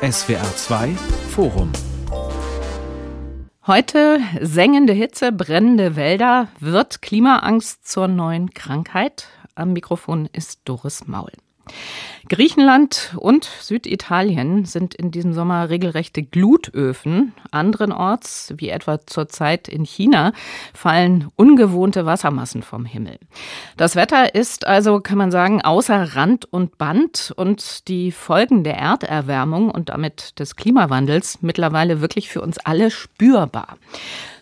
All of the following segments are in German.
SWR 2 Forum Heute sengende Hitze, brennende Wälder. Wird Klimaangst zur neuen Krankheit? Am Mikrofon ist Doris Maul. Griechenland und Süditalien sind in diesem Sommer regelrechte Glutöfen. Anderenorts, wie etwa zurzeit in China, fallen ungewohnte Wassermassen vom Himmel. Das Wetter ist also, kann man sagen, außer Rand und Band und die Folgen der Erderwärmung und damit des Klimawandels mittlerweile wirklich für uns alle spürbar.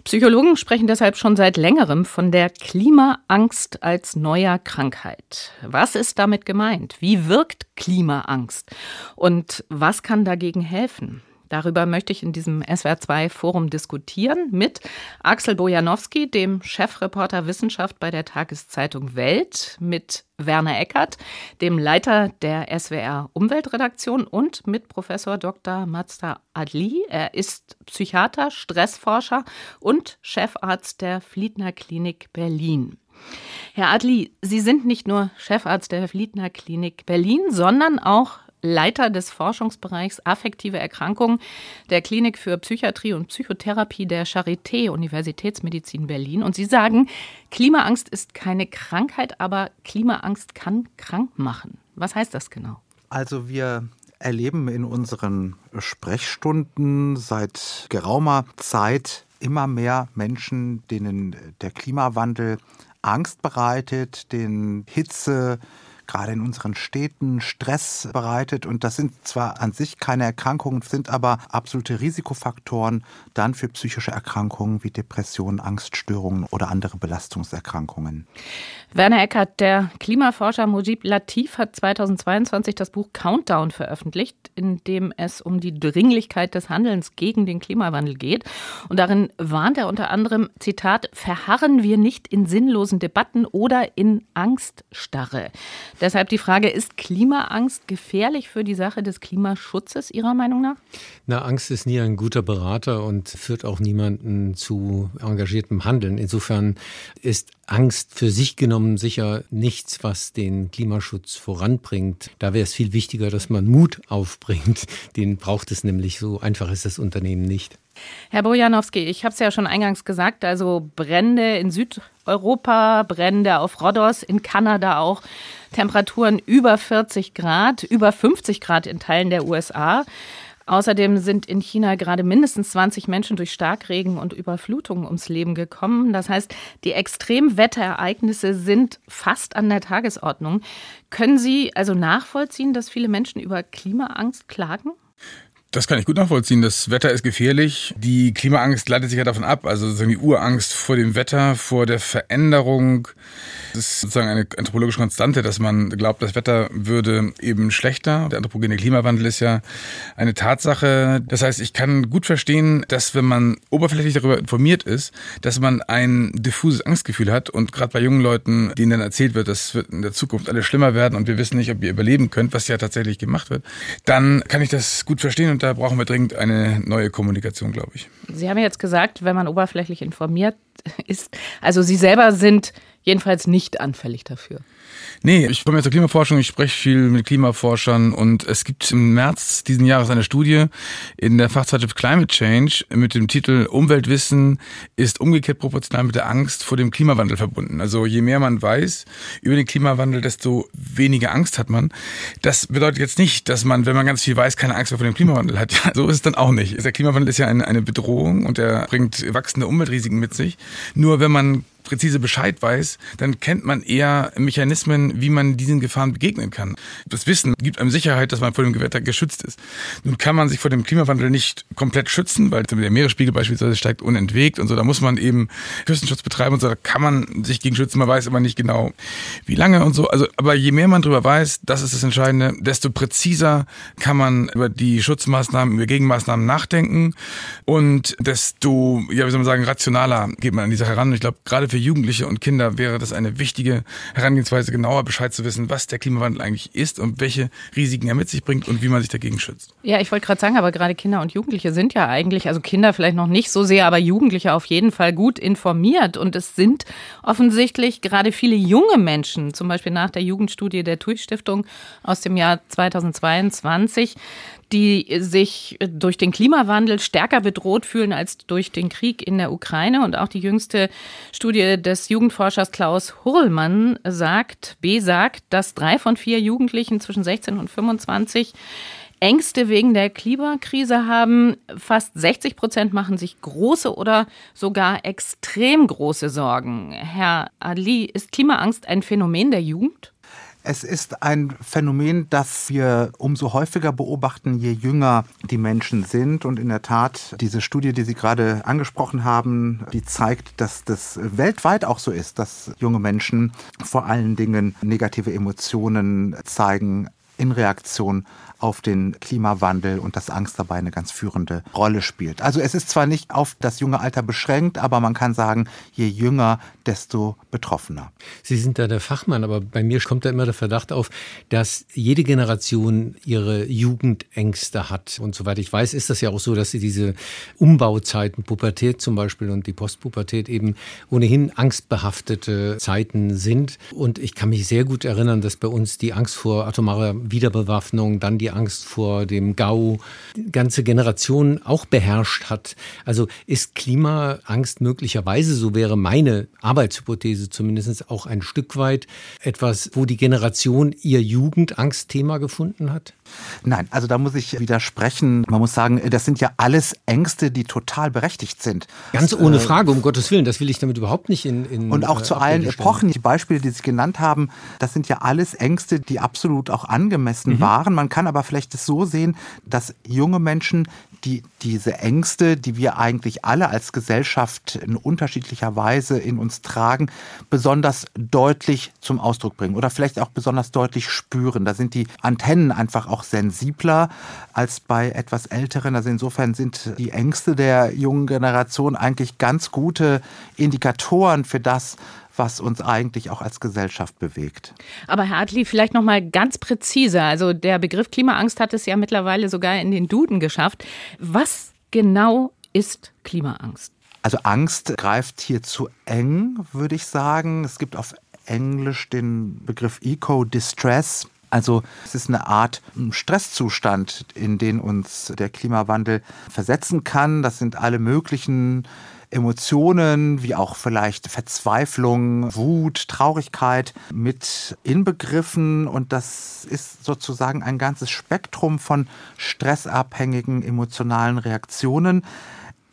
Psychologen sprechen deshalb schon seit längerem von der Klimaangst als neuer Krankheit. Was ist damit gemeint? Wie wirkt Klimaangst? Und was kann dagegen helfen? Darüber möchte ich in diesem SWR2-Forum diskutieren mit Axel Bojanowski, dem Chefreporter Wissenschaft bei der Tageszeitung Welt, mit Werner Eckert, dem Leiter der SWR Umweltredaktion und mit Professor Dr. Mazda Adli. Er ist Psychiater, Stressforscher und Chefarzt der Fliedner Klinik Berlin. Herr Adli, Sie sind nicht nur Chefarzt der Fliedner Klinik Berlin, sondern auch Leiter des Forschungsbereichs affektive Erkrankungen der Klinik für Psychiatrie und Psychotherapie der Charité Universitätsmedizin Berlin. Und Sie sagen, Klimaangst ist keine Krankheit, aber Klimaangst kann krank machen. Was heißt das genau? Also wir erleben in unseren Sprechstunden seit geraumer Zeit immer mehr Menschen, denen der Klimawandel Angst bereitet, den Hitze, gerade in unseren Städten Stress bereitet. Und das sind zwar an sich keine Erkrankungen, sind aber absolute Risikofaktoren dann für psychische Erkrankungen wie Depressionen, Angststörungen oder andere Belastungserkrankungen. Werner Eckert, der Klimaforscher Mujib Latif hat 2022 das Buch Countdown veröffentlicht, in dem es um die Dringlichkeit des Handelns gegen den Klimawandel geht. Und darin warnt er unter anderem, Zitat, verharren wir nicht in sinnlosen Debatten oder in Angststarre. Deshalb die Frage, ist Klimaangst gefährlich für die Sache des Klimaschutzes Ihrer Meinung nach? Na, Angst ist nie ein guter Berater und führt auch niemanden zu engagiertem Handeln. Insofern ist Angst für sich genommen sicher nichts, was den Klimaschutz voranbringt. Da wäre es viel wichtiger, dass man Mut aufbringt. Den braucht es nämlich. So einfach ist das Unternehmen nicht. Herr Bojanowski, ich habe es ja schon eingangs gesagt, also Brände in Südeuropa, Brände auf Rhodos, in Kanada auch, Temperaturen über 40 Grad, über 50 Grad in Teilen der USA. Außerdem sind in China gerade mindestens 20 Menschen durch Starkregen und Überflutungen ums Leben gekommen. Das heißt, die Extremwetterereignisse sind fast an der Tagesordnung. Können Sie also nachvollziehen, dass viele Menschen über Klimaangst klagen? Das kann ich gut nachvollziehen. Das Wetter ist gefährlich. Die Klimaangst leitet sich ja davon ab. Also sozusagen die Urangst vor dem Wetter, vor der Veränderung. Das ist sozusagen eine anthropologische Konstante, dass man glaubt, das Wetter würde eben schlechter. Der anthropogene Klimawandel ist ja eine Tatsache. Das heißt, ich kann gut verstehen, dass wenn man oberflächlich darüber informiert ist, dass man ein diffuses Angstgefühl hat. Und gerade bei jungen Leuten, denen dann erzählt wird, das wird in der Zukunft alles schlimmer werden und wir wissen nicht, ob ihr überleben könnt, was ja tatsächlich gemacht wird, dann kann ich das gut verstehen und da brauchen wir dringend eine neue Kommunikation, glaube ich. Sie haben jetzt gesagt, wenn man oberflächlich informiert ist, also Sie selber sind jedenfalls nicht anfällig dafür. Nee, ich komme ja zur Klimaforschung, ich spreche viel mit Klimaforschern und es gibt im März diesen Jahres eine Studie in der Fachzeitschrift Climate Change mit dem Titel Umweltwissen ist umgekehrt proportional mit der Angst vor dem Klimawandel verbunden. Also je mehr man weiß über den Klimawandel, desto weniger Angst hat man. Das bedeutet jetzt nicht, dass man, wenn man ganz viel weiß, keine Angst mehr vor dem Klimawandel hat. Ja, so ist es dann auch nicht. Der Klimawandel ist ja eine, eine Bedrohung und er bringt wachsende Umweltrisiken mit sich. Nur wenn man präzise Bescheid weiß, dann kennt man eher Mechanismen, wie man diesen Gefahren begegnen kann. Das Wissen gibt einem Sicherheit, dass man vor dem Gewitter geschützt ist. Nun kann man sich vor dem Klimawandel nicht komplett schützen, weil der Meeresspiegel beispielsweise steigt unentwegt und so. Da muss man eben Küstenschutz betreiben und so. Da kann man sich gegen schützen. Man weiß aber nicht genau, wie lange und so. Also, aber je mehr man darüber weiß, das ist das Entscheidende, desto präziser kann man über die Schutzmaßnahmen, über Gegenmaßnahmen nachdenken und desto, ja, wie soll man sagen, rationaler geht man an die Sache ran. ich glaube, gerade für für Jugendliche und Kinder wäre das eine wichtige Herangehensweise, genauer Bescheid zu wissen, was der Klimawandel eigentlich ist und welche Risiken er mit sich bringt und wie man sich dagegen schützt. Ja, ich wollte gerade sagen, aber gerade Kinder und Jugendliche sind ja eigentlich, also Kinder vielleicht noch nicht so sehr, aber Jugendliche auf jeden Fall gut informiert. Und es sind offensichtlich gerade viele junge Menschen, zum Beispiel nach der Jugendstudie der TUI Stiftung aus dem Jahr 2022, die sich durch den Klimawandel stärker bedroht fühlen als durch den Krieg in der Ukraine. Und auch die jüngste Studie des Jugendforschers Klaus Hurlmann sagt, besagt, dass drei von vier Jugendlichen zwischen 16 und 25 Ängste wegen der Klimakrise haben. Fast 60 Prozent machen sich große oder sogar extrem große Sorgen. Herr Ali, ist Klimaangst ein Phänomen der Jugend? Es ist ein Phänomen, das wir umso häufiger beobachten, je jünger die Menschen sind. Und in der Tat, diese Studie, die Sie gerade angesprochen haben, die zeigt, dass das weltweit auch so ist, dass junge Menschen vor allen Dingen negative Emotionen zeigen in Reaktion auf den Klimawandel und dass Angst dabei eine ganz führende Rolle spielt. Also es ist zwar nicht auf das junge Alter beschränkt, aber man kann sagen, je jünger, desto betroffener. Sie sind da der Fachmann, aber bei mir kommt da immer der Verdacht auf, dass jede Generation ihre Jugendängste hat. Und soweit ich weiß, ist das ja auch so, dass sie diese Umbauzeiten, Pubertät zum Beispiel und die Postpubertät eben ohnehin angstbehaftete Zeiten sind. Und ich kann mich sehr gut erinnern, dass bei uns die Angst vor atomarer Wiederbewaffnung, dann die die Angst vor dem GAU ganze Generationen auch beherrscht hat. Also ist Klimaangst möglicherweise, so wäre meine Arbeitshypothese zumindest auch ein Stück weit etwas, wo die Generation ihr Jugendangstthema gefunden hat? Nein, also da muss ich widersprechen. Man muss sagen, das sind ja alles Ängste, die total berechtigt sind. Ganz ohne äh, Frage, um Gottes Willen, das will ich damit überhaupt nicht in. in und auch äh, zu allen Epochen, die Beispiele, die Sie genannt haben, das sind ja alles Ängste, die absolut auch angemessen mhm. waren. Man kann aber vielleicht es so sehen, dass junge Menschen die, diese Ängste, die wir eigentlich alle als Gesellschaft in unterschiedlicher Weise in uns tragen, besonders deutlich zum Ausdruck bringen oder vielleicht auch besonders deutlich spüren. Da sind die Antennen einfach auch sensibler als bei etwas Älteren. Also insofern sind die Ängste der jungen Generation eigentlich ganz gute Indikatoren für das, was uns eigentlich auch als Gesellschaft bewegt. Aber Herr Adli, vielleicht noch mal ganz präzise. Also der Begriff Klimaangst hat es ja mittlerweile sogar in den Duden geschafft. Was genau ist Klimaangst? Also Angst greift hier zu eng, würde ich sagen. Es gibt auf Englisch den Begriff Eco-Distress. Also es ist eine Art Stresszustand, in den uns der Klimawandel versetzen kann. Das sind alle möglichen Emotionen wie auch vielleicht Verzweiflung, Wut, Traurigkeit mit inbegriffen. Und das ist sozusagen ein ganzes Spektrum von stressabhängigen emotionalen Reaktionen,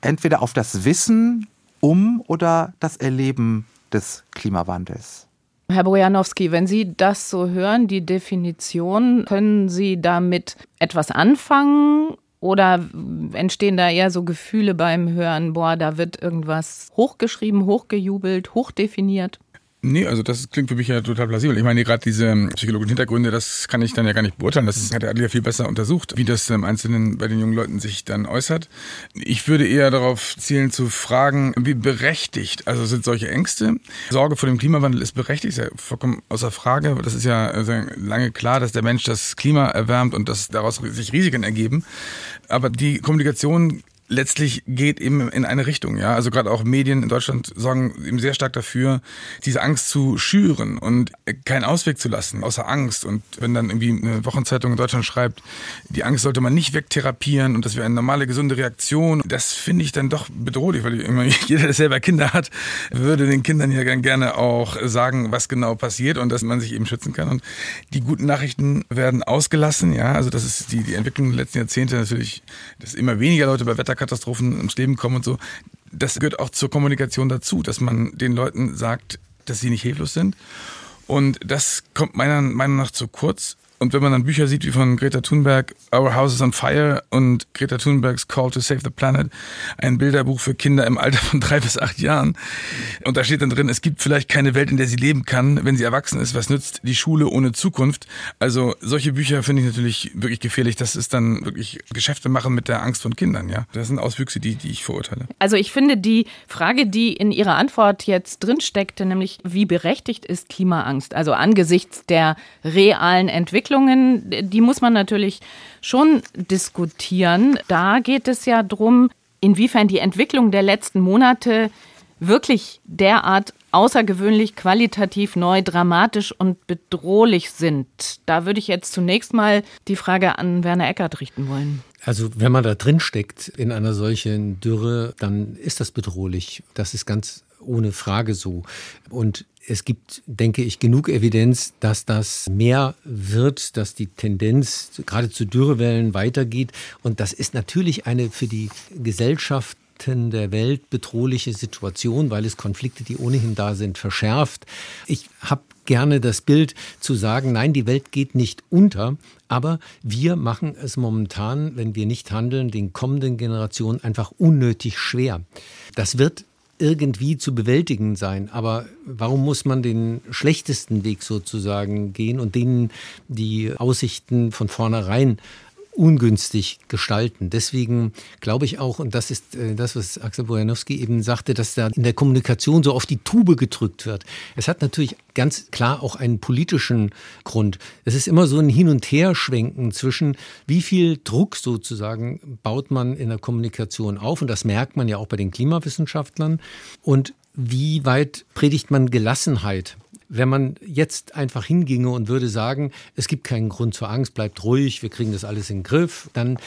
entweder auf das Wissen um oder das Erleben des Klimawandels. Herr Bojanowski, wenn Sie das so hören, die Definition, können Sie damit etwas anfangen oder entstehen da eher so Gefühle beim Hören, boah, da wird irgendwas hochgeschrieben, hochgejubelt, hochdefiniert? Nee, also das klingt für mich ja total plausibel. Ich meine, gerade diese ähm, psychologischen Hintergründe, das kann ich dann ja gar nicht beurteilen. Das hat der Adli ja viel besser untersucht, wie das im Einzelnen bei den jungen Leuten sich dann äußert. Ich würde eher darauf zielen zu fragen, wie berechtigt, also sind solche Ängste. Sorge vor dem Klimawandel ist berechtigt, ist ja vollkommen außer Frage. Das ist ja lange klar, dass der Mensch das Klima erwärmt und dass daraus sich Risiken ergeben. Aber die Kommunikation letztlich geht eben in eine Richtung, ja. Also gerade auch Medien in Deutschland sorgen eben sehr stark dafür, diese Angst zu schüren und keinen Ausweg zu lassen, außer Angst. Und wenn dann irgendwie eine Wochenzeitung in Deutschland schreibt, die Angst sollte man nicht wegtherapieren und das wäre eine normale, gesunde Reaktion, das finde ich dann doch bedrohlich, weil immer jeder, der selber Kinder hat, würde den Kindern ja gerne auch sagen, was genau passiert und dass man sich eben schützen kann. Und die guten Nachrichten werden ausgelassen, ja. Also das ist die, die Entwicklung der letzten Jahrzehnte natürlich, dass immer weniger Leute bei Wetter Katastrophen ums Leben kommen und so. Das gehört auch zur Kommunikation dazu, dass man den Leuten sagt, dass sie nicht hilflos sind. Und das kommt meiner Meinung nach zu kurz. Und wenn man dann Bücher sieht wie von Greta Thunberg, Our House is on Fire und Greta Thunbergs Call to Save the Planet, ein Bilderbuch für Kinder im Alter von drei bis acht Jahren. Und da steht dann drin, es gibt vielleicht keine Welt, in der sie leben kann, wenn sie erwachsen ist. Was nützt die Schule ohne Zukunft? Also solche Bücher finde ich natürlich wirklich gefährlich. Das ist dann wirklich Geschäfte machen mit der Angst von Kindern. Ja, das sind Auswüchse, die, die ich verurteile. Also ich finde die Frage, die in Ihrer Antwort jetzt drin steckte, nämlich wie berechtigt ist Klimaangst? Also angesichts der realen Entwicklung Entwicklungen, die muss man natürlich schon diskutieren. Da geht es ja darum, inwiefern die Entwicklung der letzten Monate wirklich derart außergewöhnlich, qualitativ neu, dramatisch und bedrohlich sind. Da würde ich jetzt zunächst mal die Frage an Werner Eckert richten wollen. Also wenn man da drin steckt in einer solchen Dürre, dann ist das bedrohlich. Das ist ganz ohne Frage so. Und es gibt, denke ich, genug Evidenz, dass das mehr wird, dass die Tendenz gerade zu Dürrewellen weitergeht. Und das ist natürlich eine für die Gesellschaft der Welt bedrohliche Situation, weil es Konflikte, die ohnehin da sind, verschärft. Ich habe gerne das Bild zu sagen, nein, die Welt geht nicht unter, aber wir machen es momentan, wenn wir nicht handeln, den kommenden Generationen einfach unnötig schwer. Das wird irgendwie zu bewältigen sein. Aber warum muss man den schlechtesten Weg sozusagen gehen und denen die Aussichten von vornherein ungünstig gestalten. Deswegen glaube ich auch, und das ist äh, das, was Axel Bojanowski eben sagte, dass da in der Kommunikation so auf die Tube gedrückt wird. Es hat natürlich ganz klar auch einen politischen Grund. Es ist immer so ein Hin- und Herschwenken zwischen, wie viel Druck sozusagen baut man in der Kommunikation auf, und das merkt man ja auch bei den Klimawissenschaftlern, und wie weit predigt man Gelassenheit? Wenn man jetzt einfach hinginge und würde sagen, es gibt keinen Grund zur Angst, bleibt ruhig, wir kriegen das alles in den Griff, dann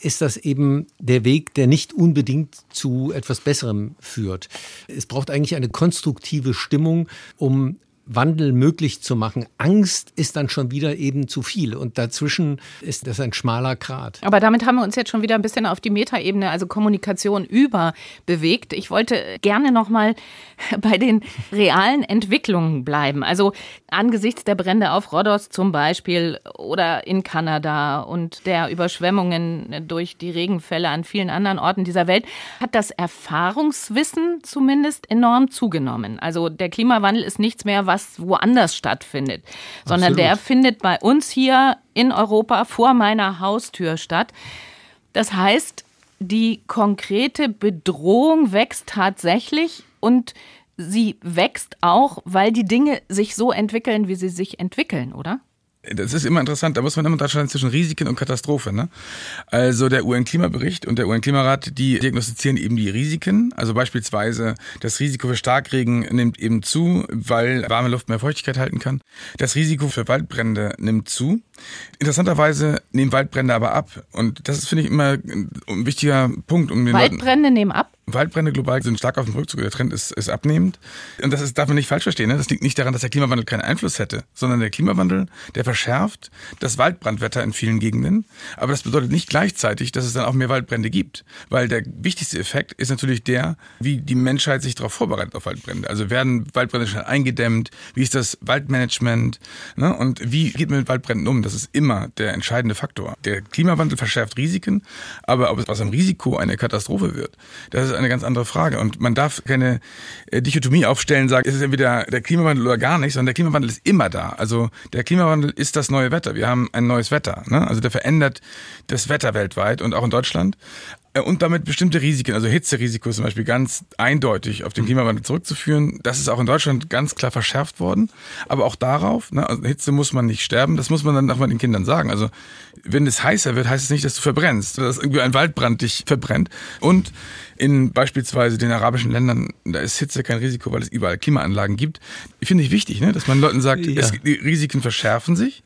ist das eben der Weg, der nicht unbedingt zu etwas Besserem führt. Es braucht eigentlich eine konstruktive Stimmung, um Wandel möglich zu machen. Angst ist dann schon wieder eben zu viel und dazwischen ist das ein schmaler Grat. Aber damit haben wir uns jetzt schon wieder ein bisschen auf die Metaebene, also Kommunikation über bewegt. Ich wollte gerne noch mal bei den realen Entwicklungen bleiben. Also angesichts der Brände auf Rhodos zum Beispiel oder in Kanada und der Überschwemmungen durch die Regenfälle an vielen anderen Orten dieser Welt hat das Erfahrungswissen zumindest enorm zugenommen. Also der Klimawandel ist nichts mehr, was woanders stattfindet, sondern Absolut. der findet bei uns hier in Europa vor meiner Haustür statt. Das heißt, die konkrete Bedrohung wächst tatsächlich und sie wächst auch, weil die Dinge sich so entwickeln, wie sie sich entwickeln, oder? Das ist immer interessant, da muss man immer unterscheiden zwischen Risiken und Katastrophe. Ne? Also der UN-Klimabericht und der UN-Klimarat, die diagnostizieren eben die Risiken. Also beispielsweise das Risiko für Starkregen nimmt eben zu, weil warme Luft mehr Feuchtigkeit halten kann. Das Risiko für Waldbrände nimmt zu. Interessanterweise nehmen Waldbrände aber ab. Und das ist, finde ich, immer ein wichtiger Punkt. Um den Waldbrände Leuten nehmen ab? Waldbrände global sind stark auf dem Rückzug. Der Trend ist, ist abnehmend. Und das ist, darf man nicht falsch verstehen. Ne? Das liegt nicht daran, dass der Klimawandel keinen Einfluss hätte, sondern der Klimawandel, der verschärft das Waldbrandwetter in vielen Gegenden. Aber das bedeutet nicht gleichzeitig, dass es dann auch mehr Waldbrände gibt. Weil der wichtigste Effekt ist natürlich der, wie die Menschheit sich darauf vorbereitet auf Waldbrände. Also werden Waldbrände schnell eingedämmt? Wie ist das Waldmanagement? Ne? Und wie geht man mit Waldbränden um? Das ist immer der entscheidende Faktor. Der Klimawandel verschärft Risiken, aber ob es aus einem Risiko eine Katastrophe wird, das ist eine ganz andere Frage. Und man darf keine äh, Dichotomie aufstellen, sagen, es ist entweder der Klimawandel oder gar nicht, sondern der Klimawandel ist immer da. Also der Klimawandel ist das neue Wetter. Wir haben ein neues Wetter. Ne? Also der verändert das Wetter weltweit und auch in Deutschland. Äh, und damit bestimmte Risiken, also Hitzerisiko ist zum Beispiel ganz eindeutig auf den mhm. Klimawandel zurückzuführen. Das ist auch in Deutschland ganz klar verschärft worden. Aber auch darauf, ne, also Hitze muss man nicht sterben, das muss man dann auch mal den Kindern sagen. Also wenn es heißer wird, heißt es nicht, dass du verbrennst, dass irgendwie ein Waldbrand dich verbrennt. Und in beispielsweise den arabischen Ländern, da ist Hitze kein Risiko, weil es überall Klimaanlagen gibt. Finde ich wichtig, ne? dass man Leuten sagt, ja. es, die Risiken verschärfen sich.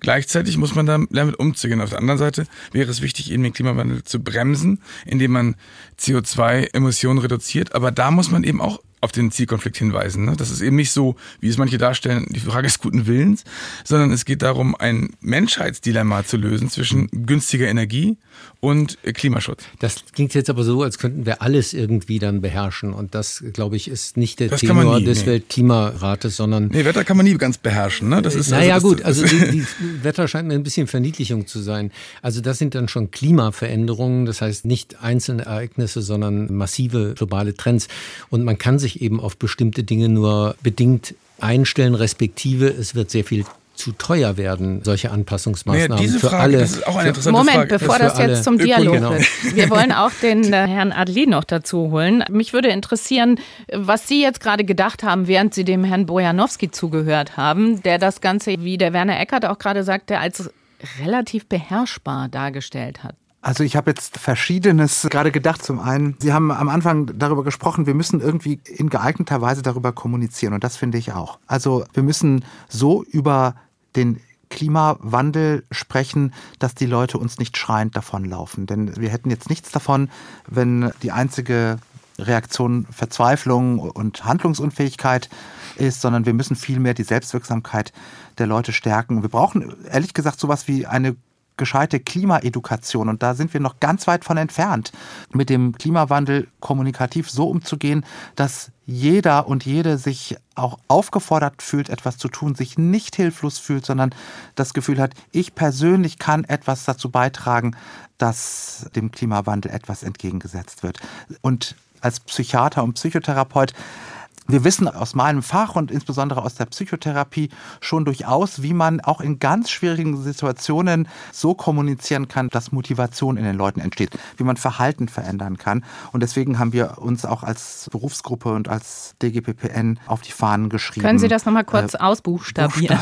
Gleichzeitig muss man dann damit umzugehen. Auf der anderen Seite wäre es wichtig, eben den Klimawandel zu bremsen, indem man CO2-Emissionen reduziert. Aber da muss man eben auch auf den Zielkonflikt hinweisen. Ne? Das ist eben nicht so, wie es manche darstellen, die Frage des guten Willens, sondern es geht darum, ein Menschheitsdilemma zu lösen zwischen günstiger Energie und Klimaschutz. Das klingt jetzt aber so, als könnten wir alles irgendwie dann beherrschen. Und das, glaube ich, ist nicht der das Tenor nie, des nee. Weltklimarates, sondern. Nee, Wetter kann man nie ganz beherrschen. Ne? Das ist, naja, also, gut, also die, die Wetter scheint mir ein bisschen Verniedlichung zu sein. Also das sind dann schon Klimaveränderungen, das heißt nicht einzelne Ereignisse, sondern massive globale Trends. Und man kann sich eben auf bestimmte Dinge nur bedingt einstellen, respektive es wird sehr viel zu teuer werden, solche Anpassungsmaßnahmen naja, diese für Frage, alle. Das ist auch eine interessante Moment, Frage. bevor das jetzt zum Dialog genau. wird. Wir wollen auch den äh, Herrn Adli noch dazu holen. Mich würde interessieren, was Sie jetzt gerade gedacht haben, während Sie dem Herrn Bojanowski zugehört haben, der das Ganze, wie der Werner Eckert auch gerade sagte, als relativ beherrschbar dargestellt hat. Also ich habe jetzt verschiedenes gerade gedacht. Zum einen, Sie haben am Anfang darüber gesprochen, wir müssen irgendwie in geeigneter Weise darüber kommunizieren und das finde ich auch. Also wir müssen so über den Klimawandel sprechen, dass die Leute uns nicht schreiend davonlaufen. Denn wir hätten jetzt nichts davon, wenn die einzige Reaktion Verzweiflung und Handlungsunfähigkeit ist, sondern wir müssen vielmehr die Selbstwirksamkeit der Leute stärken. Wir brauchen ehrlich gesagt sowas wie eine gescheite Klimaedukation. Und da sind wir noch ganz weit von entfernt, mit dem Klimawandel kommunikativ so umzugehen, dass jeder und jede sich auch aufgefordert fühlt, etwas zu tun, sich nicht hilflos fühlt, sondern das Gefühl hat, ich persönlich kann etwas dazu beitragen, dass dem Klimawandel etwas entgegengesetzt wird. Und als Psychiater und Psychotherapeut wir wissen aus meinem Fach und insbesondere aus der Psychotherapie schon durchaus, wie man auch in ganz schwierigen Situationen so kommunizieren kann, dass Motivation in den Leuten entsteht, wie man Verhalten verändern kann. Und deswegen haben wir uns auch als Berufsgruppe und als DGPPN auf die Fahnen geschrieben. Können Sie das nochmal kurz äh, ausbuchstabieren?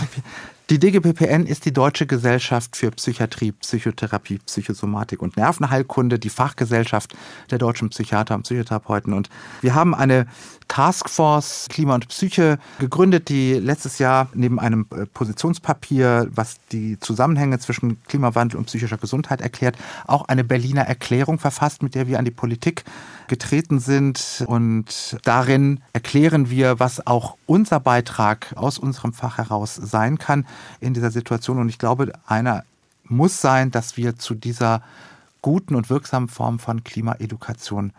Die DGPPN ist die Deutsche Gesellschaft für Psychiatrie, Psychotherapie, Psychosomatik und Nervenheilkunde, die Fachgesellschaft der deutschen Psychiater und Psychotherapeuten. Und wir haben eine Taskforce Klima und Psyche gegründet, die letztes Jahr neben einem äh, Positionspapier, was die Zusammenhänge zwischen Klimawandel und psychischer Gesundheit erklärt, auch eine Berliner Erklärung verfasst, mit der wir an die Politik getreten sind. Und darin erklären wir, was auch unser Beitrag aus unserem Fach heraus sein kann in dieser Situation. Und ich glaube, einer muss sein, dass wir zu dieser guten und wirksamen Form von Klimaedukation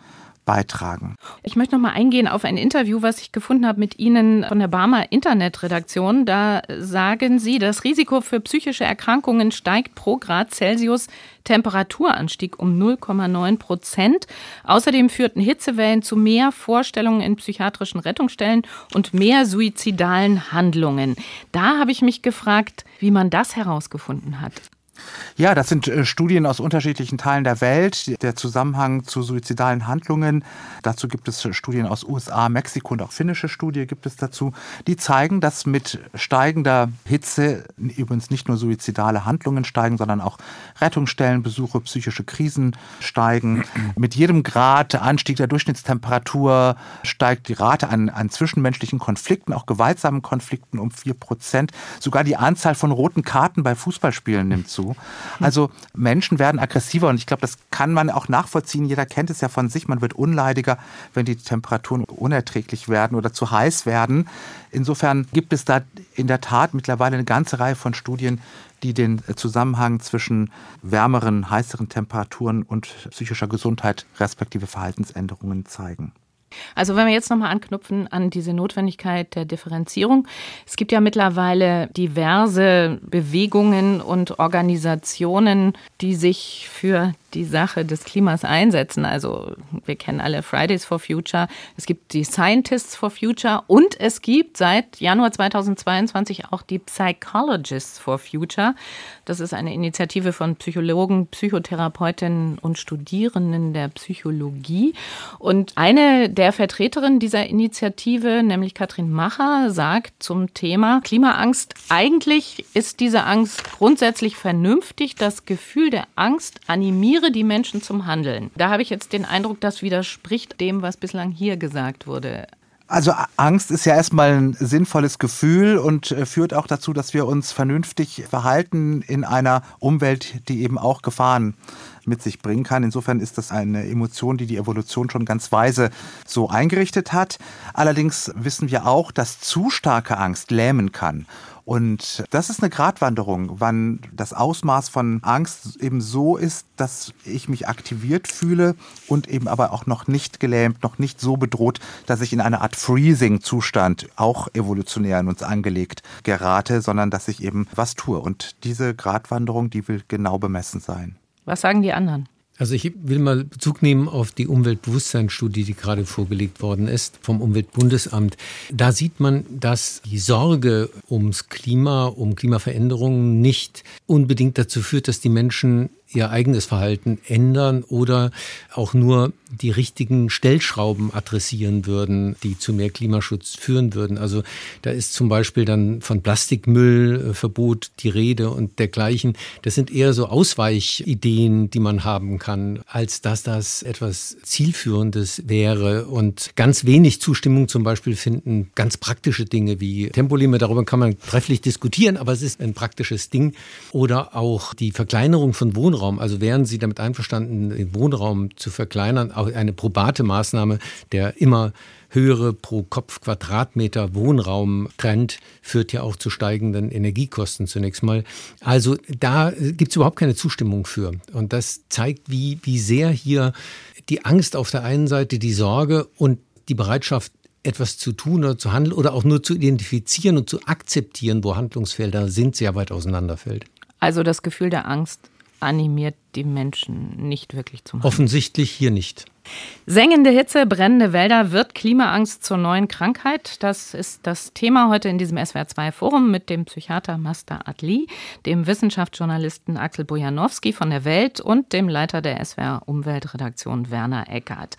beitragen. Ich möchte noch mal eingehen auf ein Interview, was ich gefunden habe mit Ihnen von der Barmer Internetredaktion. Da sagen Sie, das Risiko für psychische Erkrankungen steigt pro Grad Celsius Temperaturanstieg um 0,9 Prozent. Außerdem führten Hitzewellen zu mehr Vorstellungen in psychiatrischen Rettungsstellen und mehr suizidalen Handlungen. Da habe ich mich gefragt, wie man das herausgefunden hat. Ja, das sind äh, Studien aus unterschiedlichen Teilen der Welt. Der Zusammenhang zu suizidalen Handlungen. Dazu gibt es Studien aus USA, Mexiko und auch finnische Studie gibt es dazu. Die zeigen, dass mit steigender Hitze übrigens nicht nur suizidale Handlungen steigen, sondern auch Rettungsstellenbesuche, psychische Krisen steigen. Mit jedem Grad Anstieg der Durchschnittstemperatur steigt die Rate an, an zwischenmenschlichen Konflikten, auch gewaltsamen Konflikten um vier Prozent. Sogar die Anzahl von roten Karten bei Fußballspielen nimmt zu. Also Menschen werden aggressiver und ich glaube, das kann man auch nachvollziehen. Jeder kennt es ja von sich. Man wird unleidiger, wenn die Temperaturen unerträglich werden oder zu heiß werden. Insofern gibt es da in der Tat mittlerweile eine ganze Reihe von Studien, die den Zusammenhang zwischen wärmeren, heißeren Temperaturen und psychischer Gesundheit respektive Verhaltensänderungen zeigen. Also wenn wir jetzt nochmal anknüpfen an diese Notwendigkeit der Differenzierung. Es gibt ja mittlerweile diverse Bewegungen und Organisationen, die sich für die Sache des Klimas einsetzen. Also wir kennen alle Fridays for Future, es gibt die Scientists for Future und es gibt seit Januar 2022 auch die Psychologists for Future. Das ist eine Initiative von Psychologen, Psychotherapeutinnen und Studierenden der Psychologie. Und eine der Vertreterinnen dieser Initiative, nämlich Katrin Macher, sagt zum Thema Klimaangst, eigentlich ist diese Angst grundsätzlich vernünftig. Das Gefühl der Angst animiere die Menschen zum Handeln. Da habe ich jetzt den Eindruck, das widerspricht dem, was bislang hier gesagt wurde. Also Angst ist ja erstmal ein sinnvolles Gefühl und äh, führt auch dazu, dass wir uns vernünftig verhalten in einer Umwelt, die eben auch Gefahren mit sich bringen kann. Insofern ist das eine Emotion, die die Evolution schon ganz weise so eingerichtet hat. Allerdings wissen wir auch, dass zu starke Angst lähmen kann. Und das ist eine Gratwanderung, wann das Ausmaß von Angst eben so ist, dass ich mich aktiviert fühle und eben aber auch noch nicht gelähmt, noch nicht so bedroht, dass ich in eine Art Freezing-Zustand, auch evolutionär in uns angelegt, gerate, sondern dass ich eben was tue. Und diese Gratwanderung, die will genau bemessen sein. Was sagen die anderen? Also ich will mal Bezug nehmen auf die Umweltbewusstseinsstudie, die gerade vorgelegt worden ist vom Umweltbundesamt. Da sieht man, dass die Sorge ums Klima, um Klimaveränderungen nicht unbedingt dazu führt, dass die Menschen ihr eigenes Verhalten ändern oder auch nur die richtigen Stellschrauben adressieren würden, die zu mehr Klimaschutz führen würden. Also da ist zum Beispiel dann von Plastikmüllverbot die Rede und dergleichen. Das sind eher so Ausweichideen, die man haben kann, als dass das etwas Zielführendes wäre. Und ganz wenig Zustimmung zum Beispiel finden ganz praktische Dinge wie Tempolimit. Darüber kann man trefflich diskutieren, aber es ist ein praktisches Ding. Oder auch die Verkleinerung von Wohnraum. Also wären Sie damit einverstanden, den Wohnraum zu verkleinern, auch eine probate Maßnahme, der immer höhere pro Kopf Quadratmeter Wohnraum-Trend führt ja auch zu steigenden Energiekosten zunächst mal. Also da gibt es überhaupt keine Zustimmung für. Und das zeigt, wie, wie sehr hier die Angst auf der einen Seite, die Sorge und die Bereitschaft, etwas zu tun oder zu handeln oder auch nur zu identifizieren und zu akzeptieren, wo Handlungsfelder sind, sehr weit auseinanderfällt. Also das Gefühl der Angst animiert die Menschen nicht wirklich zum Handeln. Offensichtlich hier nicht. Sengende Hitze, brennende Wälder, wird Klimaangst zur neuen Krankheit? Das ist das Thema heute in diesem SWR2-Forum mit dem Psychiater Master Adli, dem Wissenschaftsjournalisten Axel Bojanowski von der Welt und dem Leiter der SWR-Umweltredaktion Werner Eckert.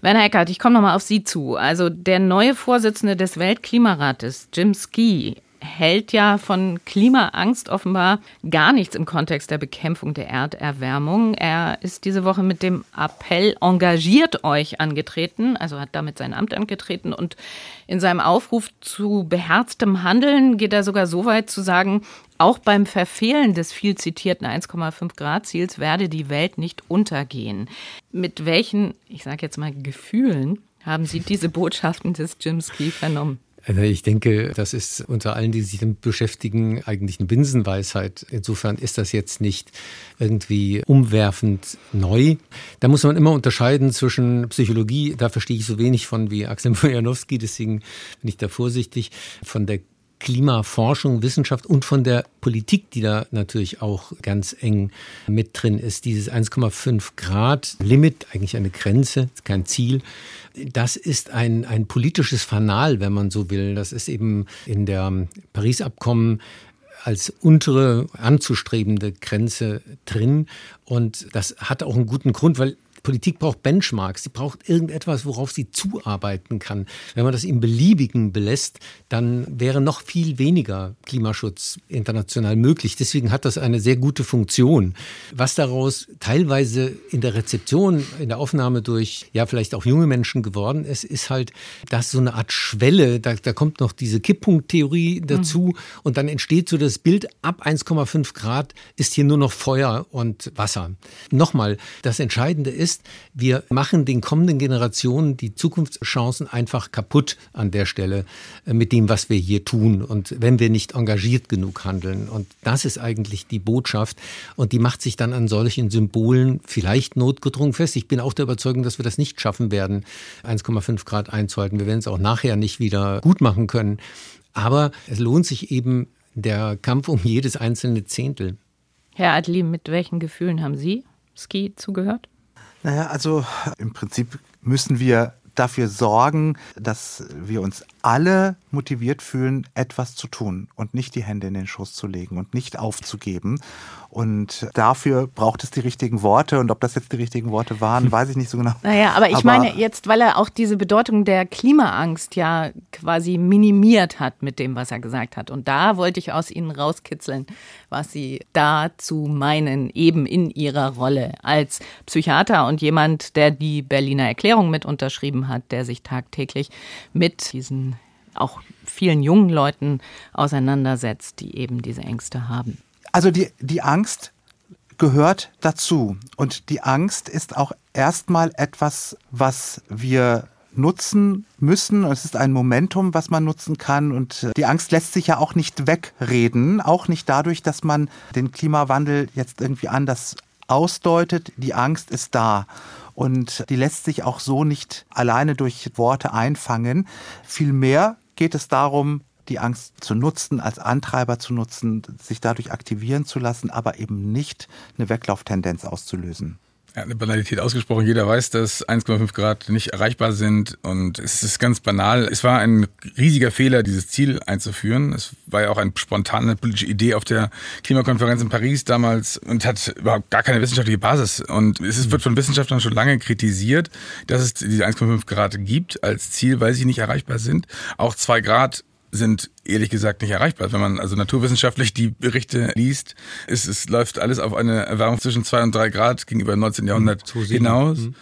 Werner Eckert, ich komme nochmal auf Sie zu. Also der neue Vorsitzende des Weltklimarates, Jim Ski, hält ja von Klimaangst offenbar gar nichts im Kontext der Bekämpfung der Erderwärmung. Er ist diese Woche mit dem Appell Engagiert euch angetreten, also hat damit sein Amt angetreten und in seinem Aufruf zu beherztem Handeln geht er sogar so weit zu sagen, auch beim Verfehlen des viel zitierten 1,5 Grad Ziels werde die Welt nicht untergehen. Mit welchen, ich sage jetzt mal Gefühlen, haben Sie diese Botschaften des Jim Ski vernommen? Also ich denke, das ist unter allen, die sich damit beschäftigen, eigentlich eine Binsenweisheit. Insofern ist das jetzt nicht irgendwie umwerfend neu. Da muss man immer unterscheiden zwischen Psychologie, da verstehe ich so wenig von wie Axel Wojanowski, deswegen bin ich da vorsichtig, von der Klimaforschung, Wissenschaft und von der Politik, die da natürlich auch ganz eng mit drin ist. Dieses 1,5 Grad Limit, eigentlich eine Grenze, kein Ziel. Das ist ein, ein politisches Fanal, wenn man so will. Das ist eben in der Paris-Abkommen als untere anzustrebende Grenze drin. Und das hat auch einen guten Grund, weil Politik braucht Benchmarks, sie braucht irgendetwas, worauf sie zuarbeiten kann. Wenn man das im Beliebigen belässt, dann wäre noch viel weniger Klimaschutz international möglich. Deswegen hat das eine sehr gute Funktion. Was daraus teilweise in der Rezeption, in der Aufnahme durch, ja, vielleicht auch junge Menschen geworden ist, ist halt, dass so eine Art Schwelle, da, da kommt noch diese Kipppunkttheorie dazu mhm. und dann entsteht so das Bild, ab 1,5 Grad ist hier nur noch Feuer und Wasser. Nochmal, das Entscheidende ist, ist, wir machen den kommenden Generationen die Zukunftschancen einfach kaputt an der Stelle äh, mit dem, was wir hier tun und wenn wir nicht engagiert genug handeln. Und das ist eigentlich die Botschaft und die macht sich dann an solchen Symbolen vielleicht notgedrungen fest. Ich bin auch der Überzeugung, dass wir das nicht schaffen werden, 1,5 Grad einzuhalten. Wir werden es auch nachher nicht wieder gut machen können. Aber es lohnt sich eben der Kampf um jedes einzelne Zehntel. Herr Adli, mit welchen Gefühlen haben Sie Ski zugehört? Naja, also im Prinzip müssen wir dafür sorgen, dass wir uns alle motiviert fühlen, etwas zu tun und nicht die Hände in den Schoß zu legen und nicht aufzugeben. Und dafür braucht es die richtigen Worte. Und ob das jetzt die richtigen Worte waren, weiß ich nicht so genau. Naja, aber ich aber meine jetzt, weil er auch diese Bedeutung der Klimaangst ja quasi minimiert hat mit dem, was er gesagt hat. Und da wollte ich aus Ihnen rauskitzeln, was Sie dazu meinen, eben in Ihrer Rolle als Psychiater und jemand, der die Berliner Erklärung mit unterschrieben hat, der sich tagtäglich mit diesen auch vielen jungen Leuten auseinandersetzt, die eben diese Ängste haben. Also die, die Angst gehört dazu. Und die Angst ist auch erstmal etwas, was wir nutzen müssen. Es ist ein Momentum, was man nutzen kann. Und die Angst lässt sich ja auch nicht wegreden, auch nicht dadurch, dass man den Klimawandel jetzt irgendwie anders ausdeutet. Die Angst ist da. Und die lässt sich auch so nicht alleine durch Worte einfangen. Vielmehr geht es darum, die Angst zu nutzen, als Antreiber zu nutzen, sich dadurch aktivieren zu lassen, aber eben nicht eine Weglauftendenz auszulösen. Ja, eine Banalität ausgesprochen. Jeder weiß, dass 1,5 Grad nicht erreichbar sind und es ist ganz banal. Es war ein riesiger Fehler, dieses Ziel einzuführen. Es war ja auch eine spontane politische Idee auf der Klimakonferenz in Paris damals und hat überhaupt gar keine wissenschaftliche Basis. Und es wird von Wissenschaftlern schon lange kritisiert, dass es diese 1,5 Grad gibt als Ziel, weil sie nicht erreichbar sind. Auch zwei Grad sind ehrlich gesagt nicht erreichbar. Wenn man also naturwissenschaftlich die Berichte liest, ist, es läuft alles auf eine Erwärmung zwischen zwei und drei Grad gegenüber dem 19. Jahrhundert 27. hinaus. Mhm.